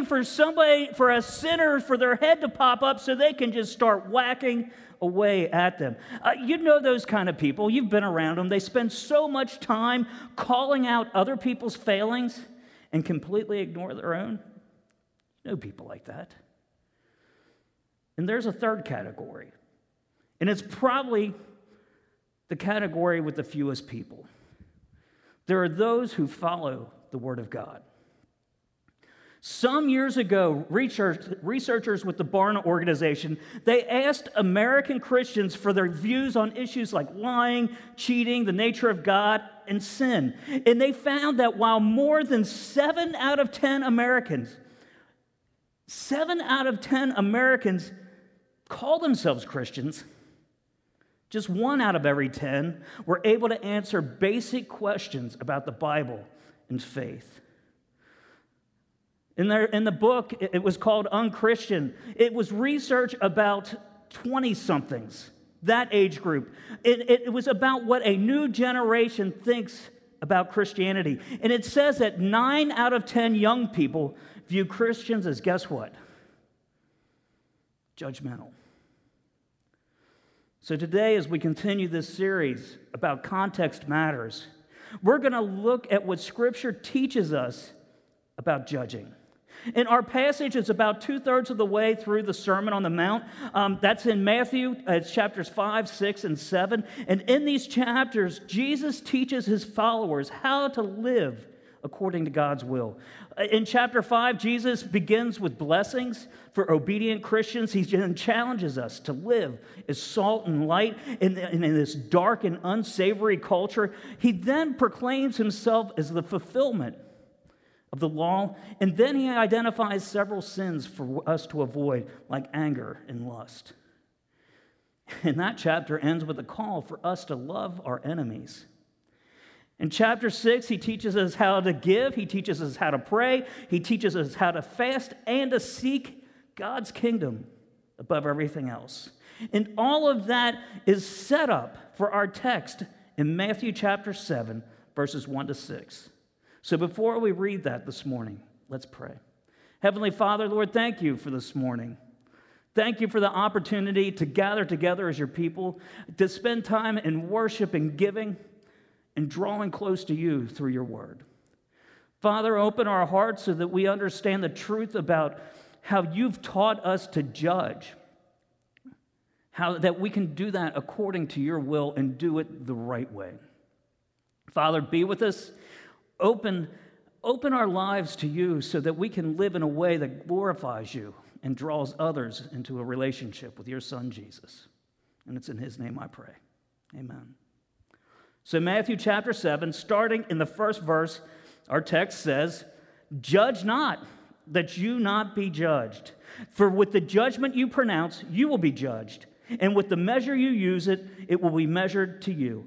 waiting for somebody, for a sinner, for their head to pop up so they can just start whacking away at them. Uh, you know those kind of people. You've been around them. They spend so much time calling out other people's failings and completely ignore their own. You know people like that. And there's a third category, and it's probably the category with the fewest people. There are those who follow the Word of God. Some years ago, researchers with the Barna organization, they asked American Christians for their views on issues like lying, cheating, the nature of God, and sin. And they found that while more than 7 out of 10 Americans, 7 out of 10 Americans call themselves Christians, just one out of every 10 were able to answer basic questions about the Bible and faith. In, in the book, it was called Unchristian. It was research about 20 somethings, that age group. It, it was about what a new generation thinks about Christianity. And it says that nine out of 10 young people view Christians as guess what? Judgmental. So, today, as we continue this series about context matters, we're going to look at what Scripture teaches us about judging. And our passage is about two thirds of the way through the Sermon on the Mount. Um, that's in Matthew, uh, it's chapters 5, 6, and 7. And in these chapters, Jesus teaches his followers how to live according to God's will. Uh, in chapter 5, Jesus begins with blessings for obedient Christians. He then challenges us to live as salt and light in, in, in this dark and unsavory culture. He then proclaims himself as the fulfillment of the law, and then he identifies several sins for us to avoid, like anger and lust. And that chapter ends with a call for us to love our enemies. In chapter six, he teaches us how to give, he teaches us how to pray, he teaches us how to fast and to seek God's kingdom above everything else. And all of that is set up for our text in Matthew chapter 7, verses 1 to 6. So before we read that this morning, let's pray. Heavenly Father, Lord, thank you for this morning. Thank you for the opportunity to gather together as your people, to spend time in worship and giving and drawing close to you through your word. Father, open our hearts so that we understand the truth about how you've taught us to judge, how that we can do that according to your will and do it the right way. Father, be with us. Open, open our lives to you so that we can live in a way that glorifies you and draws others into a relationship with your Son, Jesus. And it's in his name I pray. Amen. So, Matthew chapter 7, starting in the first verse, our text says, Judge not, that you not be judged. For with the judgment you pronounce, you will be judged. And with the measure you use it, it will be measured to you.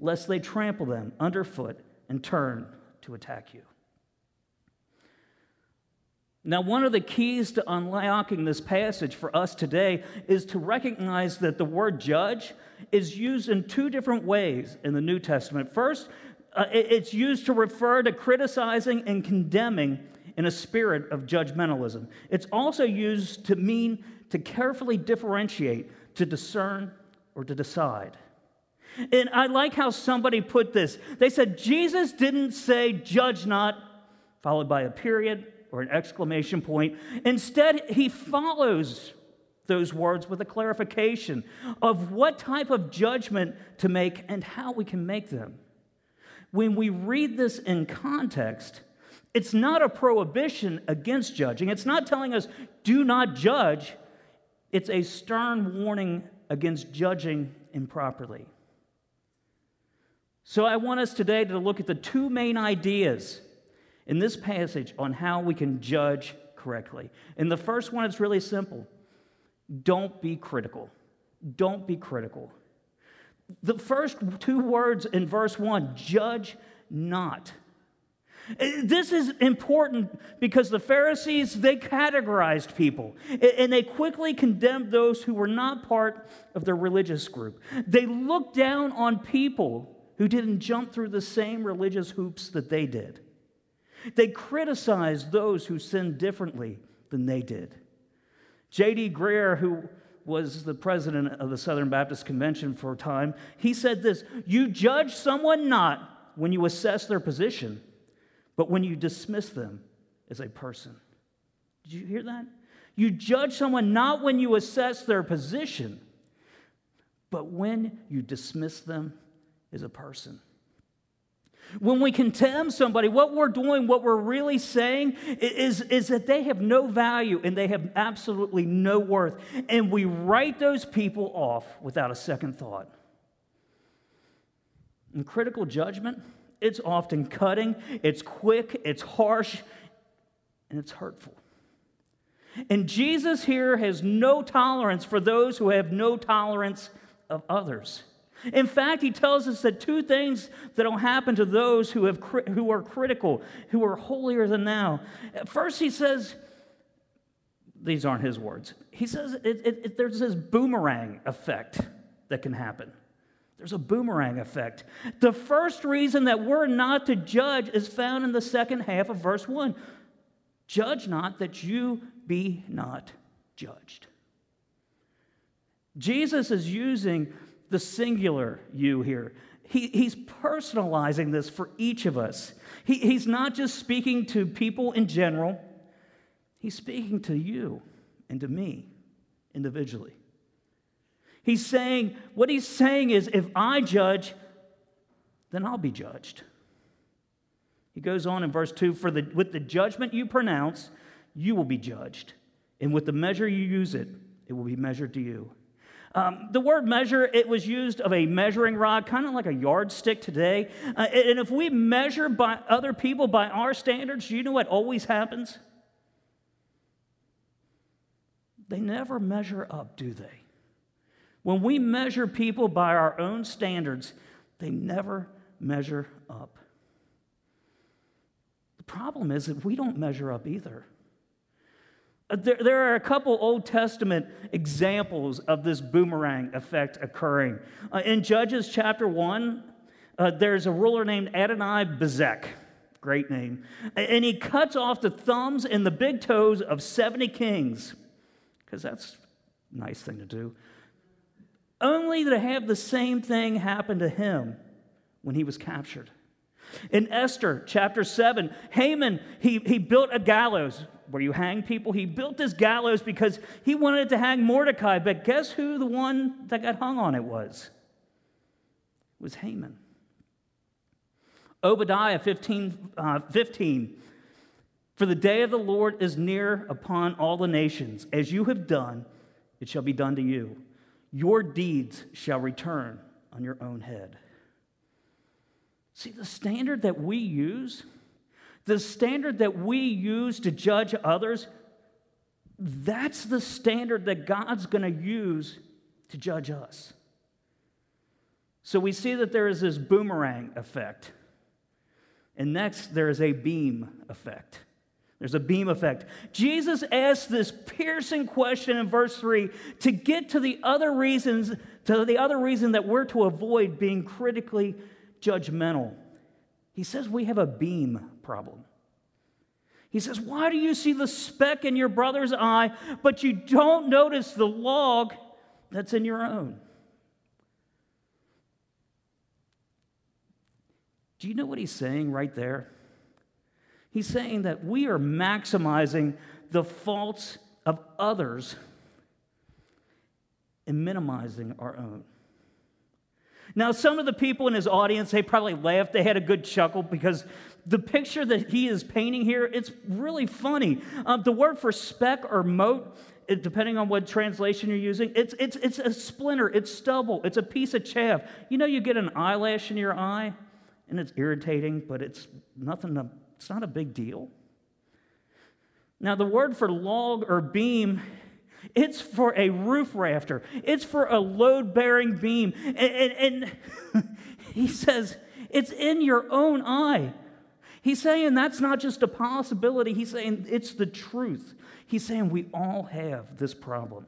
lest they trample them underfoot and turn to attack you. Now, one of the keys to unlocking this passage for us today is to recognize that the word judge is used in two different ways in the New Testament. First, uh, it's used to refer to criticizing and condemning in a spirit of judgmentalism. It's also used to mean to carefully differentiate, to discern, or to decide. And I like how somebody put this. They said, Jesus didn't say, judge not, followed by a period or an exclamation point. Instead, he follows those words with a clarification of what type of judgment to make and how we can make them when we read this in context, it's not a prohibition against judging. It's not telling us, do not judge. It's a stern warning against judging improperly. So I want us today to look at the two main ideas in this passage on how we can judge correctly. And the first one is really simple don't be critical. Don't be critical. The first two words in verse 1 judge not. This is important because the Pharisees, they categorized people and they quickly condemned those who were not part of their religious group. They looked down on people who didn't jump through the same religious hoops that they did. They criticized those who sinned differently than they did. J.D. Greear, who was the president of the Southern Baptist Convention for a time, he said this You judge someone not when you assess their position but when you dismiss them as a person. Did you hear that? You judge someone not when you assess their position, but when you dismiss them as a person. When we condemn somebody, what we're doing, what we're really saying is, is that they have no value and they have absolutely no worth. And we write those people off without a second thought. In critical judgment, it's often cutting, it's quick, it's harsh, and it's hurtful. And Jesus here has no tolerance for those who have no tolerance of others. In fact, he tells us that two things that'll happen to those who, have, who are critical, who are holier than thou. First, he says, these aren't his words. He says it, it, it, there's this boomerang effect that can happen. There's a boomerang effect. The first reason that we're not to judge is found in the second half of verse 1. Judge not that you be not judged. Jesus is using the singular you here. He, he's personalizing this for each of us. He, he's not just speaking to people in general, he's speaking to you and to me individually. He's saying, what he's saying is, if I judge, then I'll be judged. He goes on in verse 2 For the, with the judgment you pronounce, you will be judged. And with the measure you use it, it will be measured to you. Um, the word measure, it was used of a measuring rod, kind of like a yardstick today. Uh, and if we measure by other people by our standards, you know what always happens? They never measure up, do they? When we measure people by our own standards, they never measure up. The problem is that we don't measure up either. Uh, there, there, are a couple Old Testament examples of this boomerang effect occurring. Uh, in Judges chapter 1, uh, there's a ruler named Adoni Bezek. Great name. And he cuts off the thumbs and the big toes of 70 kings, because that's a nice thing to do only to have the same thing happen to him when he was captured. In Esther chapter 7, Haman, he, he built a gallows where you hang people. He built this gallows because he wanted to hang Mordecai, but guess who the one that got hung on it was? It was Haman. Obadiah 15, uh, 15 For the day of the Lord is near upon all the nations. As you have done, it shall be done to you. Your deeds shall return on your own head. See, the standard that we use, the standard that we use to judge others, that's the standard that God's going to use to judge us. So we see that there is this boomerang effect. And next, there is a beam effect. There's a beam effect. Jesus asks this piercing question in verse 3 to get to the other reasons, to the other reason that we're to avoid being critically judgmental. He says we have a beam problem. He says, Why do you see the speck in your brother's eye, but you don't notice the log that's in your own? Do you know what he's saying right there? He's saying that we are maximizing the faults of others and minimizing our own. Now, some of the people in his audience, they probably laughed. They had a good chuckle because the picture that he is painting here, it's really funny. Um, the word for speck or mote, it, depending on what translation you're using, it's, it's, it's a splinter, it's stubble, it's a piece of chaff. You know, you get an eyelash in your eye and it's irritating, but it's nothing to it's not a big deal. Now, the word for log or beam, it's for a roof rafter, it's for a load bearing beam. And, and, and he says, it's in your own eye. He's saying that's not just a possibility, he's saying it's the truth. He's saying we all have this problem.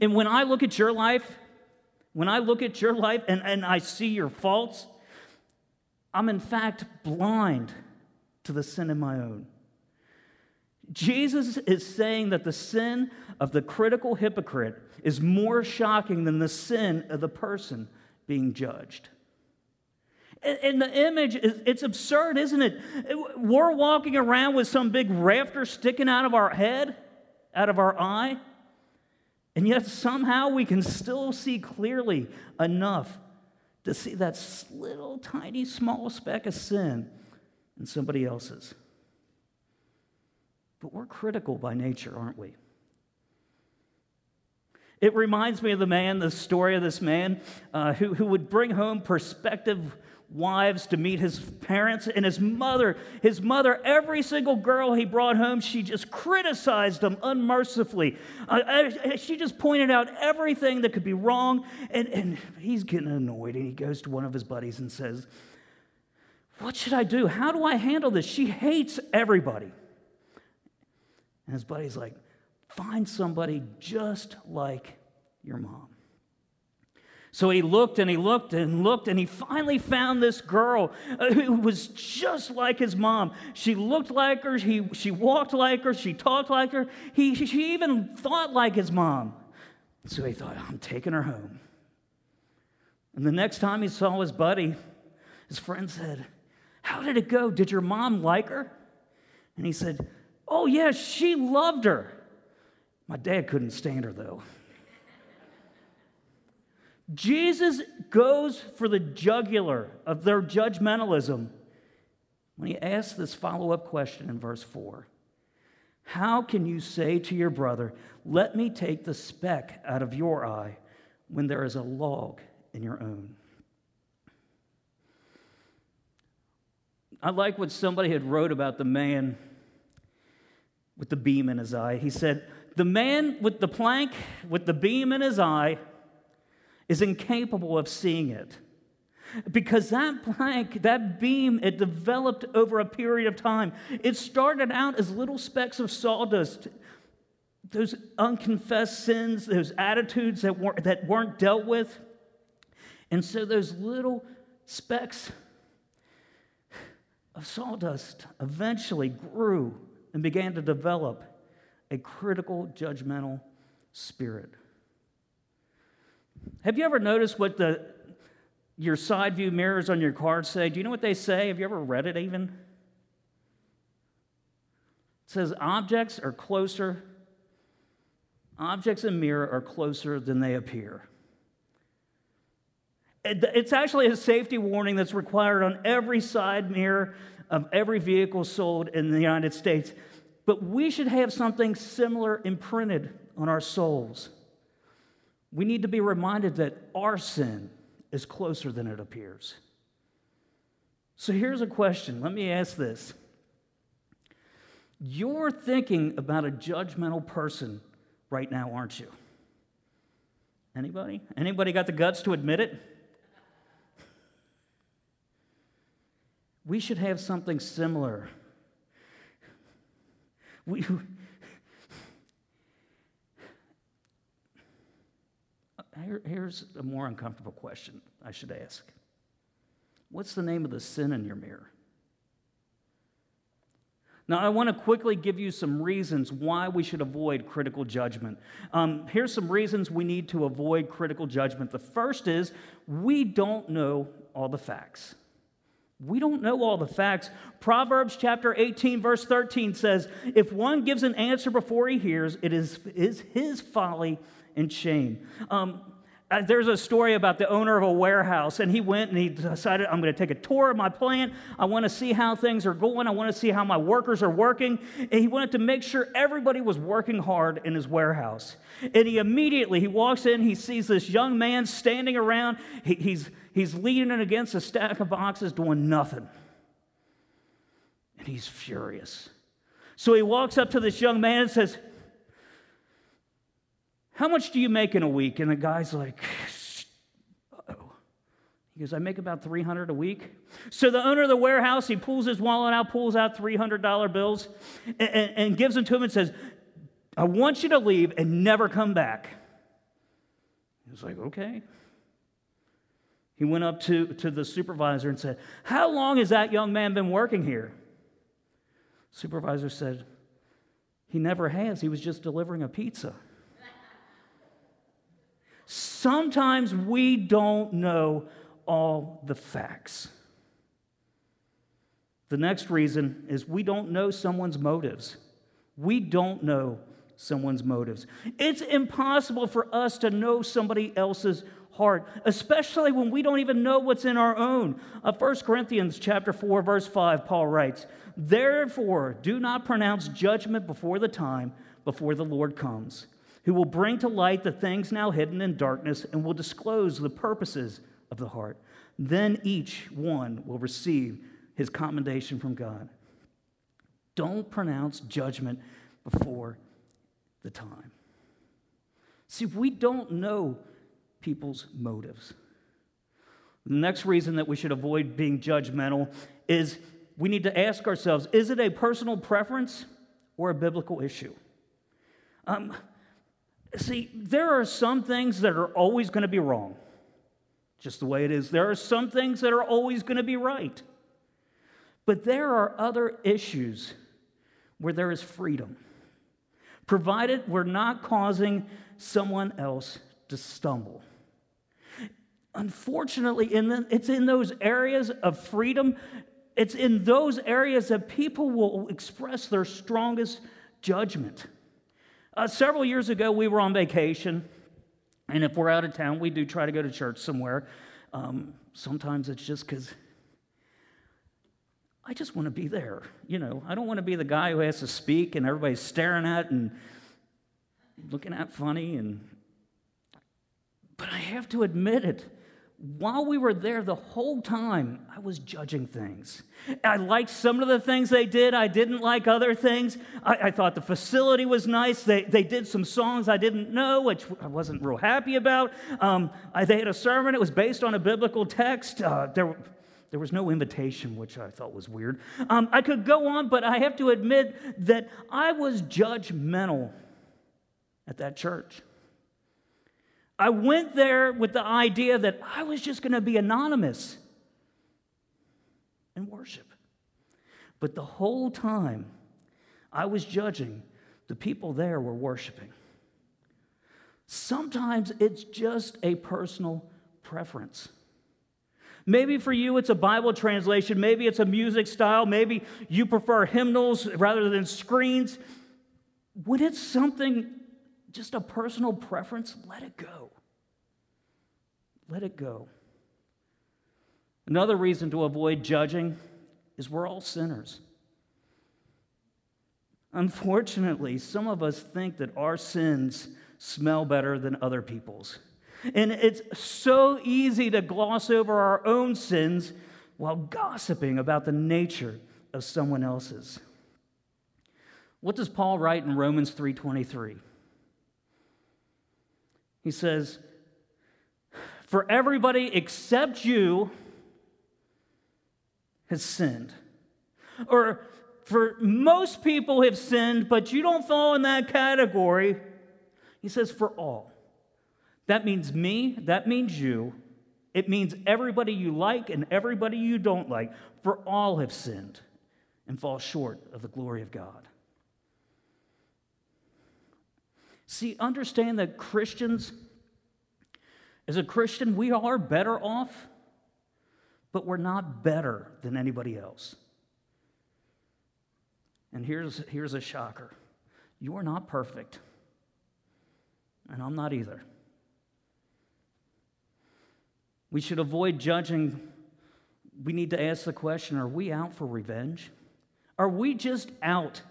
And when I look at your life, when I look at your life and, and I see your faults, I'm in fact blind to the sin in my own. Jesus is saying that the sin of the critical hypocrite is more shocking than the sin of the person being judged. And the image, is, it's absurd, isn't it? We're walking around with some big rafter sticking out of our head, out of our eye, and yet somehow we can still see clearly enough to see that little tiny small speck of sin in somebody else's. But we're critical by nature, aren't we? It reminds me of the man, the story of this man uh, who, who would bring home prospective wives to meet his parents and his mother. His mother, every single girl he brought home, she just criticized him unmercifully. Uh, uh, she just pointed out everything that could be wrong. And, and he's getting annoyed. And he goes to one of his buddies and says, What should I do? How do I handle this? She hates everybody. And his buddy's like, Find somebody just like your mom. So he looked and he looked and looked, and he finally found this girl uh, who was just like his mom. She looked like her, he, she walked like her, she talked like her, he, she even thought like his mom. So he thought, I'm taking her home. And the next time he saw his buddy, his friend said, How did it go? Did your mom like her? And he said, Oh, yeah, she loved her. My dad couldn't stand her, though. Jesus goes for the jugular of their judgmentalism when he asks this follow up question in verse 4 How can you say to your brother, Let me take the speck out of your eye, when there is a log in your own? I like what somebody had wrote about the man with the beam in his eye. He said, The man with the plank with the beam in his eye is incapable of seeing it. Because that plank, that beam, it developed over a period of time. It started out as little specks of sawdust, those unconfessed sins, those attitudes that weren't, that weren't dealt with. And so those little specks of sawdust eventually grew and began to develop a critical, judgmental spirit. Have you ever noticed what the, your side view mirrors on your car say? Do you know what they say? Have you ever read it even? It says objects are closer, objects in mirror are closer than they appear. It's actually a safety warning that's required on every side mirror of every vehicle sold in the United States. But we should have something similar imprinted on our souls we need to be reminded that our sin is closer than it appears. So here's a question. Let me ask this. You're thinking about a judgmental person right now, aren't you? Anybody? Anybody got the guts to admit it? We should have something similar. We, Here, here's a more uncomfortable question I should ask What's the name of the sin in your mirror? Now, I want to quickly give you some reasons why we should avoid critical judgment. Um, here's some reasons we need to avoid critical judgment. The first is we don't know all the facts. We don't know all the facts. Proverbs chapter 18, verse 13 says, If one gives an answer before he hears, it is, is his folly and shame. Um, Uh, there's a story about the owner of a warehouse, and he went and he decided, I'm going to take a tour of my plant. I want to see how things are going. I want to see how my workers are working. And he wanted to make sure everybody was working hard in his warehouse. And he immediately, he walks in, he sees this young man standing around. He, he's, he's leaning against a stack of boxes doing nothing. And he's furious. So he walks up to this young man and says, How much do you make in a week? And the guy's like, He goes, I make about 300 a week. So the owner of the warehouse, he pulls his wallet out, pulls out $300 bills, and, and, and gives them to him and says, I want you to leave and never come back. He was like, Okay. He went up to, to the supervisor and said, How long has that young man been working here? Supervisor said, He never has. He was just delivering a pizza. Sometimes we don't know all the facts. The next reason is we don't know someone's motives. We don't know someone's motives. It's impossible for us to know somebody else's heart, especially when we don't even know what's in our own. Uh, 1 Corinthians chapter 4 verse 5 Paul writes, "Therefore do not pronounce judgment before the time before the Lord comes, who will bring to light the things now hidden in darkness and will disclose the purposes of the heart. Then each one will receive his commendation from God." Don't pronounce judgment before the time. See, if we don't know people's motives. The next reason that we should avoid being judgmental is we need to ask ourselves is it a personal preference or a biblical issue? Um, see, there are some things that are always going to be wrong, just the way it is. There are some things that are always going to be right. But there are other issues where there is freedom, provided we're not causing someone else to stumble. Unfortunately, in the, it's in those areas of freedom, it's in those areas that people will express their strongest judgment. Uh, several years ago, we were on vacation, and if we're out of town, we do try to go to church somewhere. Um, sometimes it's just because I just want to be there. You know, I don't want to be the guy who has to speak and everybody's staring at and looking at funny and but I have to admit it while we were there the whole time, I was judging things. I liked some of the things they did. I didn't like other things. I, I, thought the facility was nice. They, they did some songs I didn't know, which I wasn't real happy about. Um, I, they had a sermon. It was based on a biblical text. Uh, there, there was no invitation, which I thought was weird. Um, I could go on, but I have to admit that I was judgmental at that church. I went there with the idea that I was just going to be anonymous and worship. But the whole time I was judging, the people there were worshiping. Sometimes it's just a personal preference. Maybe for you it's a Bible translation, maybe it's a music style, maybe you prefer hymnals rather than screens. When it's something just a personal preference, let it go. Let it go. Another reason to avoid judging is we're all sinners. Unfortunately, some of us think that our sins smell better than other people's. And it's so easy to gloss over our own sins while gossiping about the nature of someone else's. What does Paul write in Romans 3:23? He says, "For everybody except you has sinned." Or for most people have sinned, but you don't fall in that category. He says, "For all." That means me, that means you. It means everybody you like and everybody you don't like, for all have sinned and fall short of the glory of God. See, understand that Christians, as a Christian, we are better off, but we're not better than anybody else. And here's, here's a shocker you are not perfect, and I'm not either. We should avoid judging. We need to ask the question are we out for revenge? Are we just out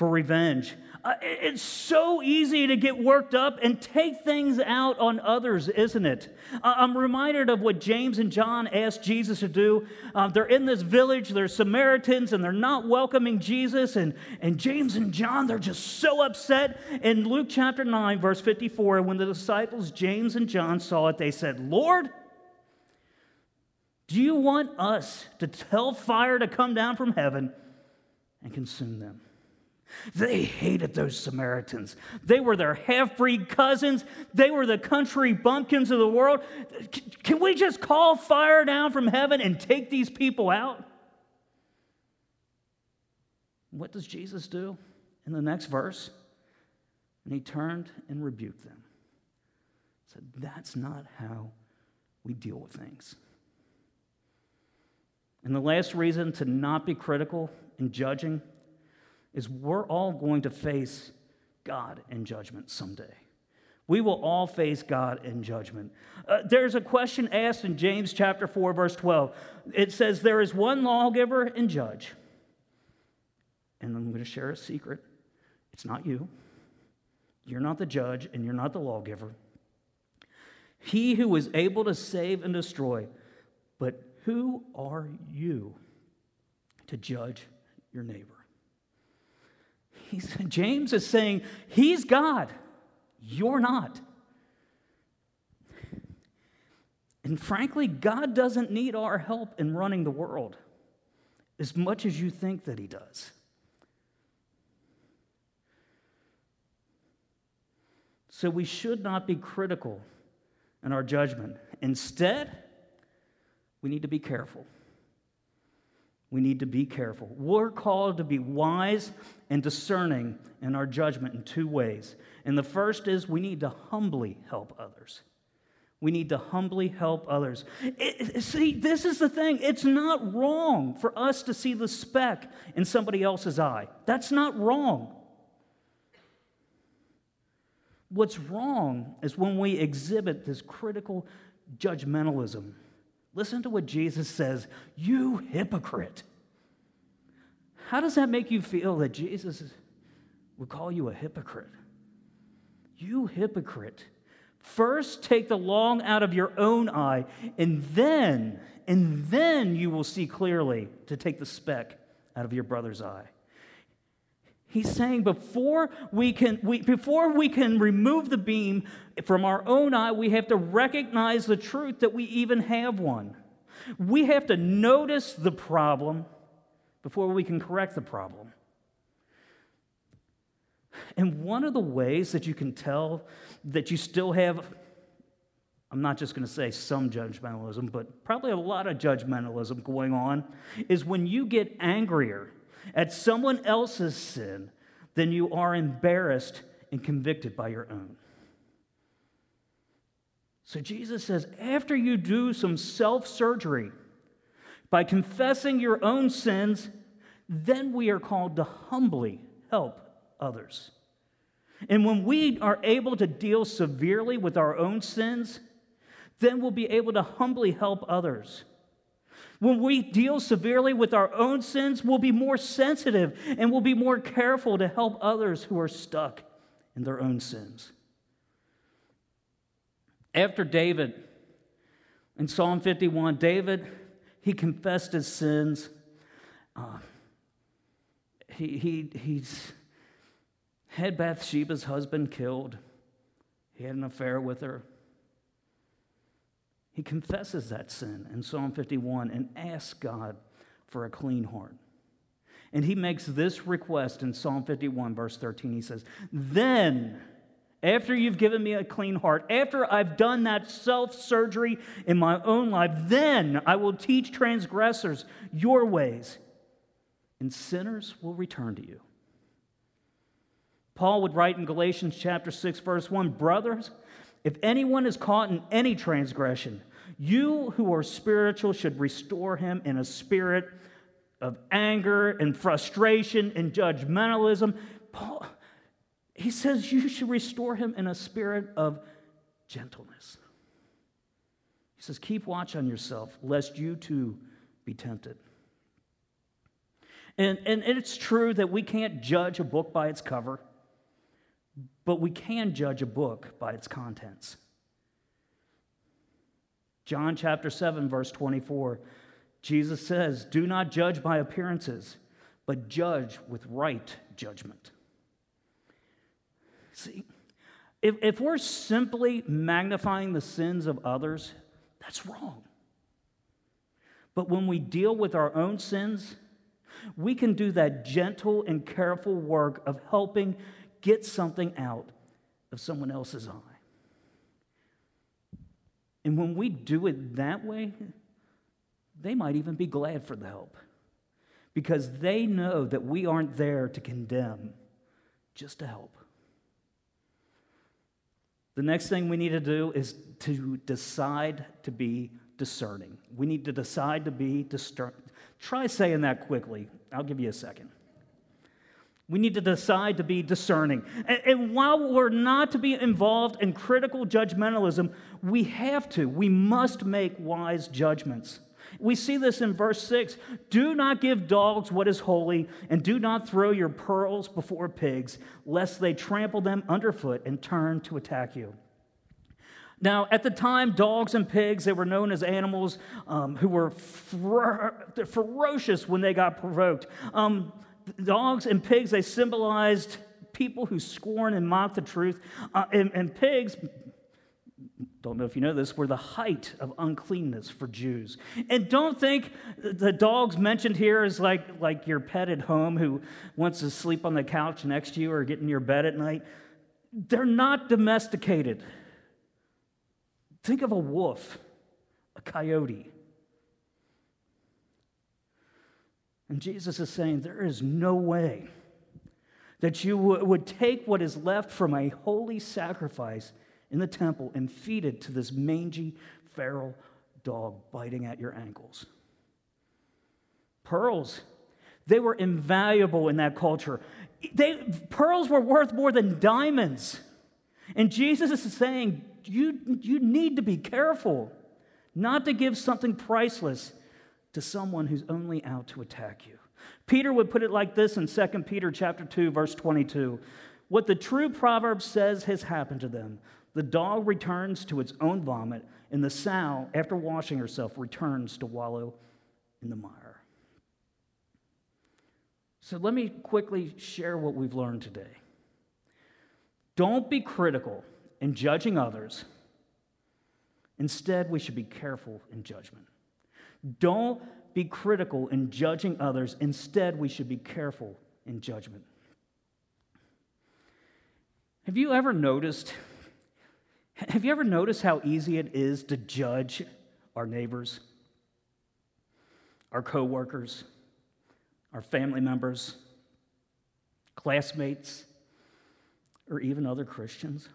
for revenge. Uh, it's so easy to get worked up and take things out on others, isn't it? Uh, I'm reminded of what James and John asked Jesus to do. Uh, they're in this village, they're Samaritans, and they're not welcoming Jesus. And, and James and John, they're just so upset. In Luke chapter 9, verse 54, when the disciples, James and John, saw it, they said, Lord, do you want us to tell fire to come down from heaven and consume them? They hated those Samaritans. They were their half breed cousins. They were the country bumpkins of the world. Can we just call fire down from heaven and take these people out? What does Jesus do in the next verse? And he turned and rebuked them. Said, That's not how we deal with things. And the last reason to not be critical in judging is we're all going to face God in judgment someday. We will all face God in judgment. Uh, there's a question asked in James chapter 4, verse 12. It says, There is one lawgiver and judge. And I'm going to share a secret. It's not you. You're not the judge, and you're not the lawgiver. He who is able to save and destroy. But who are you to judge your neighbor? He's, James is saying, He's God, you're not. And frankly, God doesn't need our help in running the world as much as you think that He does. So we should not be critical in our judgment. Instead, we need to be careful we need to be careful. We're called to be wise and discerning in our judgment in two ways. And the first is we need to humbly help others. We need to humbly help others. It, see, this is the thing. It's not wrong for us to see the speck in somebody else's eye. That's not wrong. What's wrong is when we exhibit this critical judgmentalism Listen to what Jesus says You hypocrite. How does that make you feel that Jesus would call you a hypocrite? You hypocrite. First, take the log out of your own eye, and then, and then you will see clearly to take the speck out of your brother's eye. He's saying before we can, we, before we can remove the beam from our own eye, we have to recognize the truth that we even have one. We have to notice the problem before we can correct the problem. And one of the ways that you can tell that you still have, I'm not just going to say some judgmentalism, but probably a lot of judgmentalism going on, is when you get angrier at someone else's sin than you are embarrassed and convicted by your own. So Jesus says, after you do some self surgery by confessing your own sins, then we are called to humbly help others. And when we are able to deal severely with our own sins, then we'll be able to humbly help others. When we deal severely with our own sins, we'll be more sensitive and we'll be more careful to help others who are stuck in their own sins. After David, in Psalm 51, David, he confessed his sins. Uh, he, he, he's had Bathsheba's husband killed. He had an affair with her. He confesses that sin in Psalm 51 and asks God for a clean heart. And he makes this request in Psalm 51, verse 13. He says, Then, after you've given me a clean heart, after I've done that self surgery in my own life, then I will teach transgressors your ways, and sinners will return to you. Paul would write in Galatians chapter 6, verse 1 Brothers, if anyone is caught in any transgression, you who are spiritual should restore him in a spirit of anger and frustration and judgmentalism. Paul, he says you should restore him in a spirit of gentleness. He says, Keep watch on yourself, lest you too be tempted. And, and it's true that we can't judge a book by its cover, but we can judge a book by its contents. John chapter 7, verse 24, Jesus says, Do not judge by appearances, but judge with right judgment. See, if, if we're simply magnifying the sins of others, that's wrong. But when we deal with our own sins, we can do that gentle and careful work of helping get something out of someone else's eye. And when we do it that way, they might even be glad for the help because they know that we aren't there to condemn, just to help. The next thing we need to do is to decide to be discerning. We need to decide to be discerning. Try saying that quickly. I'll give you a second. We need to decide to be discerning. And, and, while we're not to be involved in critical judgmentalism, we have to, we must make wise judgments. We see this in verse 6 Do not give dogs what is holy, and do not throw your pearls before pigs, lest they trample them underfoot and turn to attack you. Now, at the time, dogs and pigs, they were known as animals um, who were ferocious when they got provoked. Um, dogs and pigs, they symbolized people who scorn and mock the truth. Uh, and, and pigs, don't know if you know this, were the height of uncleanness for Jews. And don't think the dogs mentioned here is like, like your pet at home who wants to sleep on the couch next to you or get in your bed at night. They're not domesticated. Think of a wolf, a coyote. And Jesus is saying there is no way that you would take what is left from a holy sacrifice in the temple and feed it to this mangy, feral dog biting at your ankles. Pearls, they were invaluable in that culture. They, pearls were worth more than diamonds. And Jesus is saying, you, you need to be careful not to give something priceless to someone who's only out to attack you. Peter would put it like this in 2 Peter chapter 2 verse 22. What the true proverb says has happened to them. The dog returns to its own vomit, and the sow, after washing herself, returns to wallow in the mire. So let me quickly share what we've learned today. Don't be critical in judging others. Instead, we should be careful in judgment. Don't be critical in judging others. Instead, we should be careful in judgment. Have you ever noticed? Have you ever noticed how easy it is to judge our neighbors, our coworkers, our family members, classmates, or even other Christians?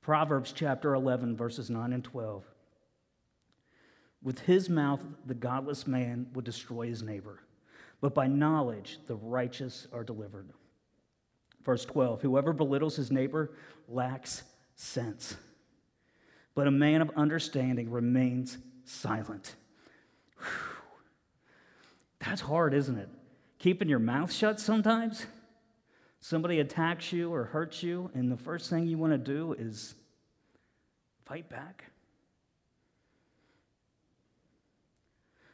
Proverbs chapter 11, verses 9 and 12. With his mouth, the godless man would destroy his neighbor, but by knowledge, the righteous are delivered. Verse 12 Whoever belittles his neighbor lacks sense, but a man of understanding remains silent. Whew. That's hard, isn't it? Keeping your mouth shut sometimes? Somebody attacks you or hurts you, and the first thing you want to do is fight back.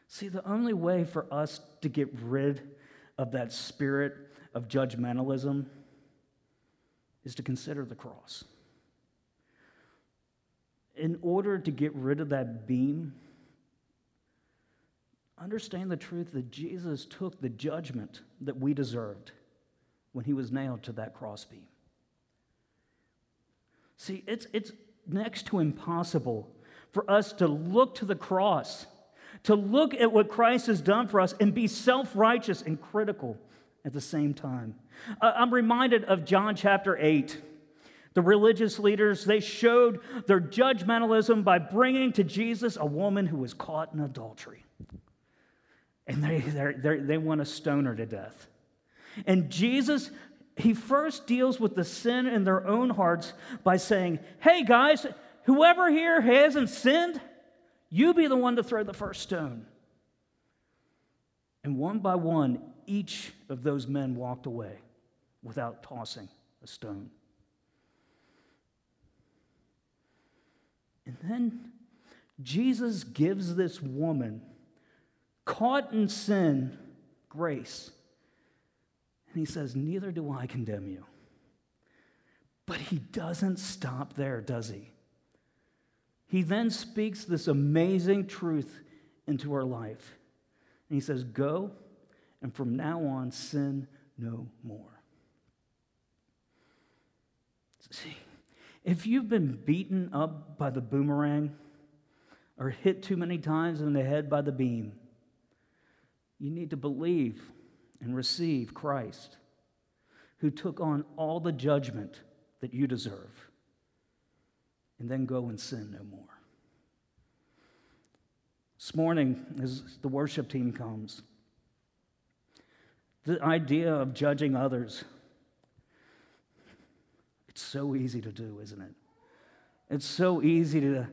See, the only way for us to get rid of that spirit of judgmentalism is to consider the cross. In order to get rid of that beam, understand the truth that Jesus took the judgment that we deserved when he was nailed to that crossbeam. See, it's, it's next to impossible for us to look to the cross, to look at what Christ has done for us and be self righteous and critical at the same time. I'm reminded of John chapter 8. The religious leaders, they showed their judgmentalism by bringing to Jesus a woman who was caught in adultery. And they, they want to stone her to death. And Jesus, he first deals with the sin in their own hearts by saying, Hey guys, whoever here hasn't sinned, you be the one to throw the first stone. And one by one, each of those men walked away without tossing a stone. And then Jesus gives this woman, caught in sin, grace. And he says, Neither do I condemn you. But he doesn't stop there, does he? He then speaks this amazing truth into her life. And he says, Go, and from now on, sin no more. See, if you've been beaten up by the boomerang or hit too many times in the head by the beam, you need to believe and receive Christ, who took on all the judgment that you deserve, and then go and sin no more. This morning, as the worship team comes, the idea of judging others, it's so easy to do, isn't it? It's so easy to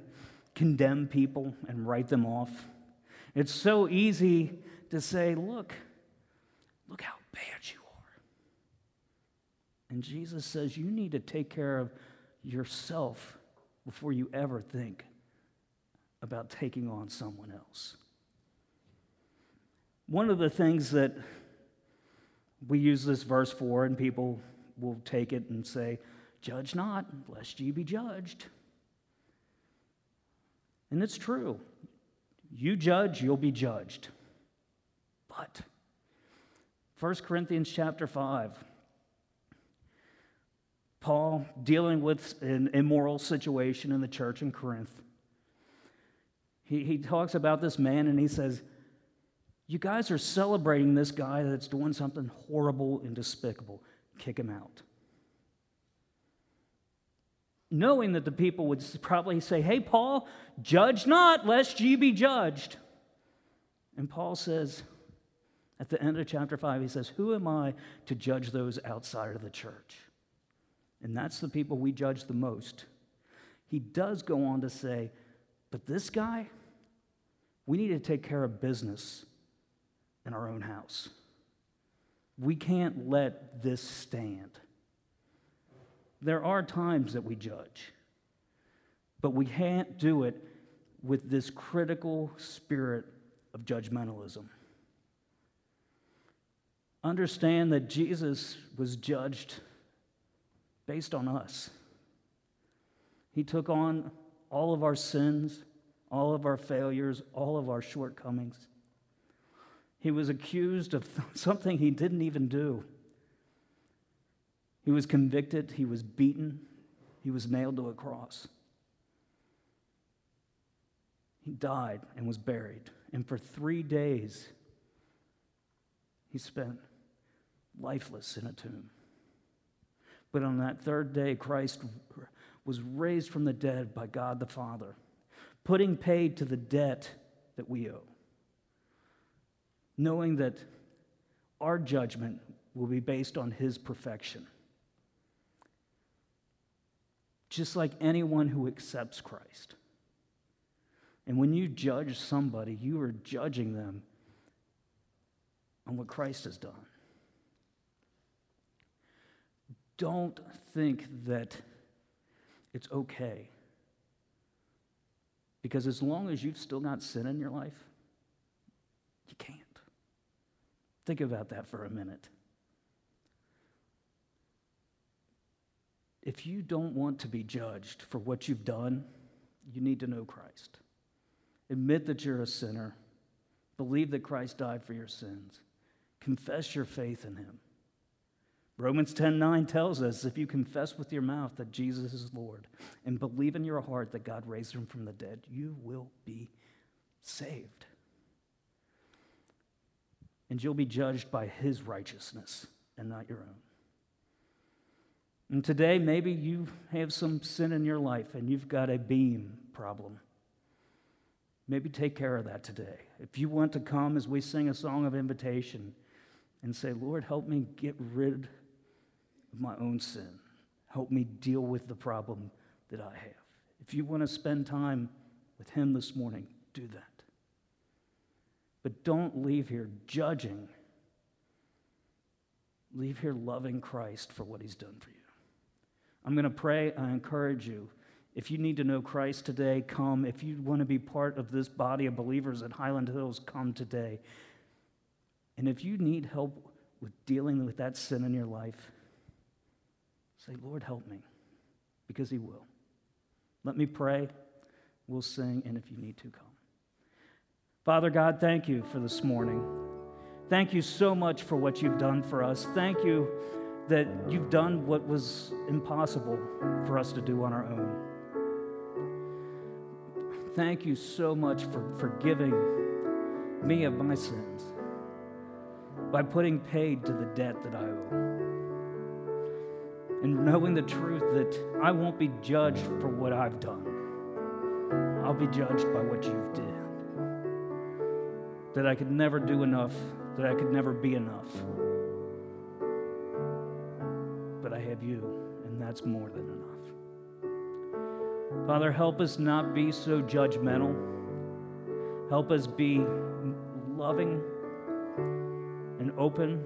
condemn people and write them off. It's so easy to say, look, look how bad you are. And Jesus says, you need to take care of yourself before you ever think about taking on someone else. One of the things that we use this verse for, and people will take it and say, Judge not, lest ye be judged. And it's true. You judge, you'll be judged. But 1 Corinthians chapter 5, Paul dealing with an immoral situation in the church in Corinth. He, he talks about this man and he says, You guys are celebrating this guy that's doing something horrible and despicable. Kick him out knowing that the people would probably say, Hey, Paul, judge not, lest ye be judged. And Paul says, at the end of chapter 5, he says, Who am I to judge those outside of the church? And that's the people we judge the most. He does go on to say, But this guy, we need to take care of business in our own house. We can't let this stand. There are times that we judge, but we can't do it with this critical spirit of judgmentalism. Understand that Jesus was judged based on us. He took on all of our sins, all of our failures, all of our shortcomings. He was accused of something he didn't even do. He was convicted, he was beaten, he was nailed to a cross. He died and was buried. And for three days, he spent lifeless in a tomb. But on that third day, Christ was raised from the dead by God the Father, putting paid to the debt that we owe, knowing that our judgment will be based on his perfection just like anyone who accepts Christ. And when you judge somebody, you are judging them on what Christ has done. Don't think that it's okay. Because as long as you've still got sin in your life, you can't. Think about that for a minute. if you don't want to be judged for what you've done, you need to know Christ. Admit that you're a sinner. Believe that Christ died for your sins. Confess your faith in him. Romans 10:9 tells us if you confess with your mouth that Jesus is Lord and believe in your heart that God raised him from the dead, you will be saved. And you'll be judged by his righteousness and not your own. And today, maybe you have some sin in your life and you've got a beam problem. Maybe take care of that today. If you want to come as we sing a song of invitation and say, Lord, help me get rid my own sin, help me deal with the problem that I have. If you want to spend time with Him this morning, do that. But don't leave here judging. Leave here loving Christ for what he's done for you. I'm going to pray. I encourage you. If you need to know Christ today, come. If you want to be part of this body of believers at Highland Hills, come today. And if you need help with dealing with that sin in your life, say, Lord, help me, because He will. Let me pray. We'll sing, and if you need to, come. Father God, thank you for this morning. Thank you so much for what you've done for us. Thank you that you've done what was impossible for us to do on our own. Thank you so much for forgiving me of my sins by putting paid to the debt that I owe. And knowing the truth that I won't be judged for what I've done, I'll be judged by what you've did. That I could never do enough, that I could never be enough. But I have you, and that's more than enough. Father, help us not be so judgmental. Help us be loving and open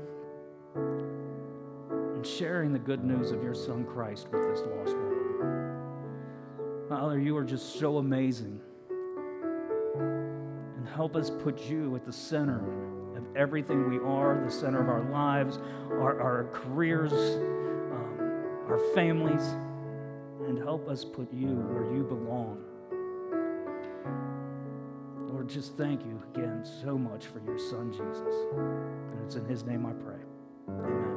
and sharing the good news of your Son Christ with this lost world. Father, you are just so amazing. And help us put you at the center of everything we are, the center of our lives, our, our careers, um, our families, and help us put you where you belong. Lord, just thank you again so much for your Son, Jesus. And it's in his name I pray. Amen.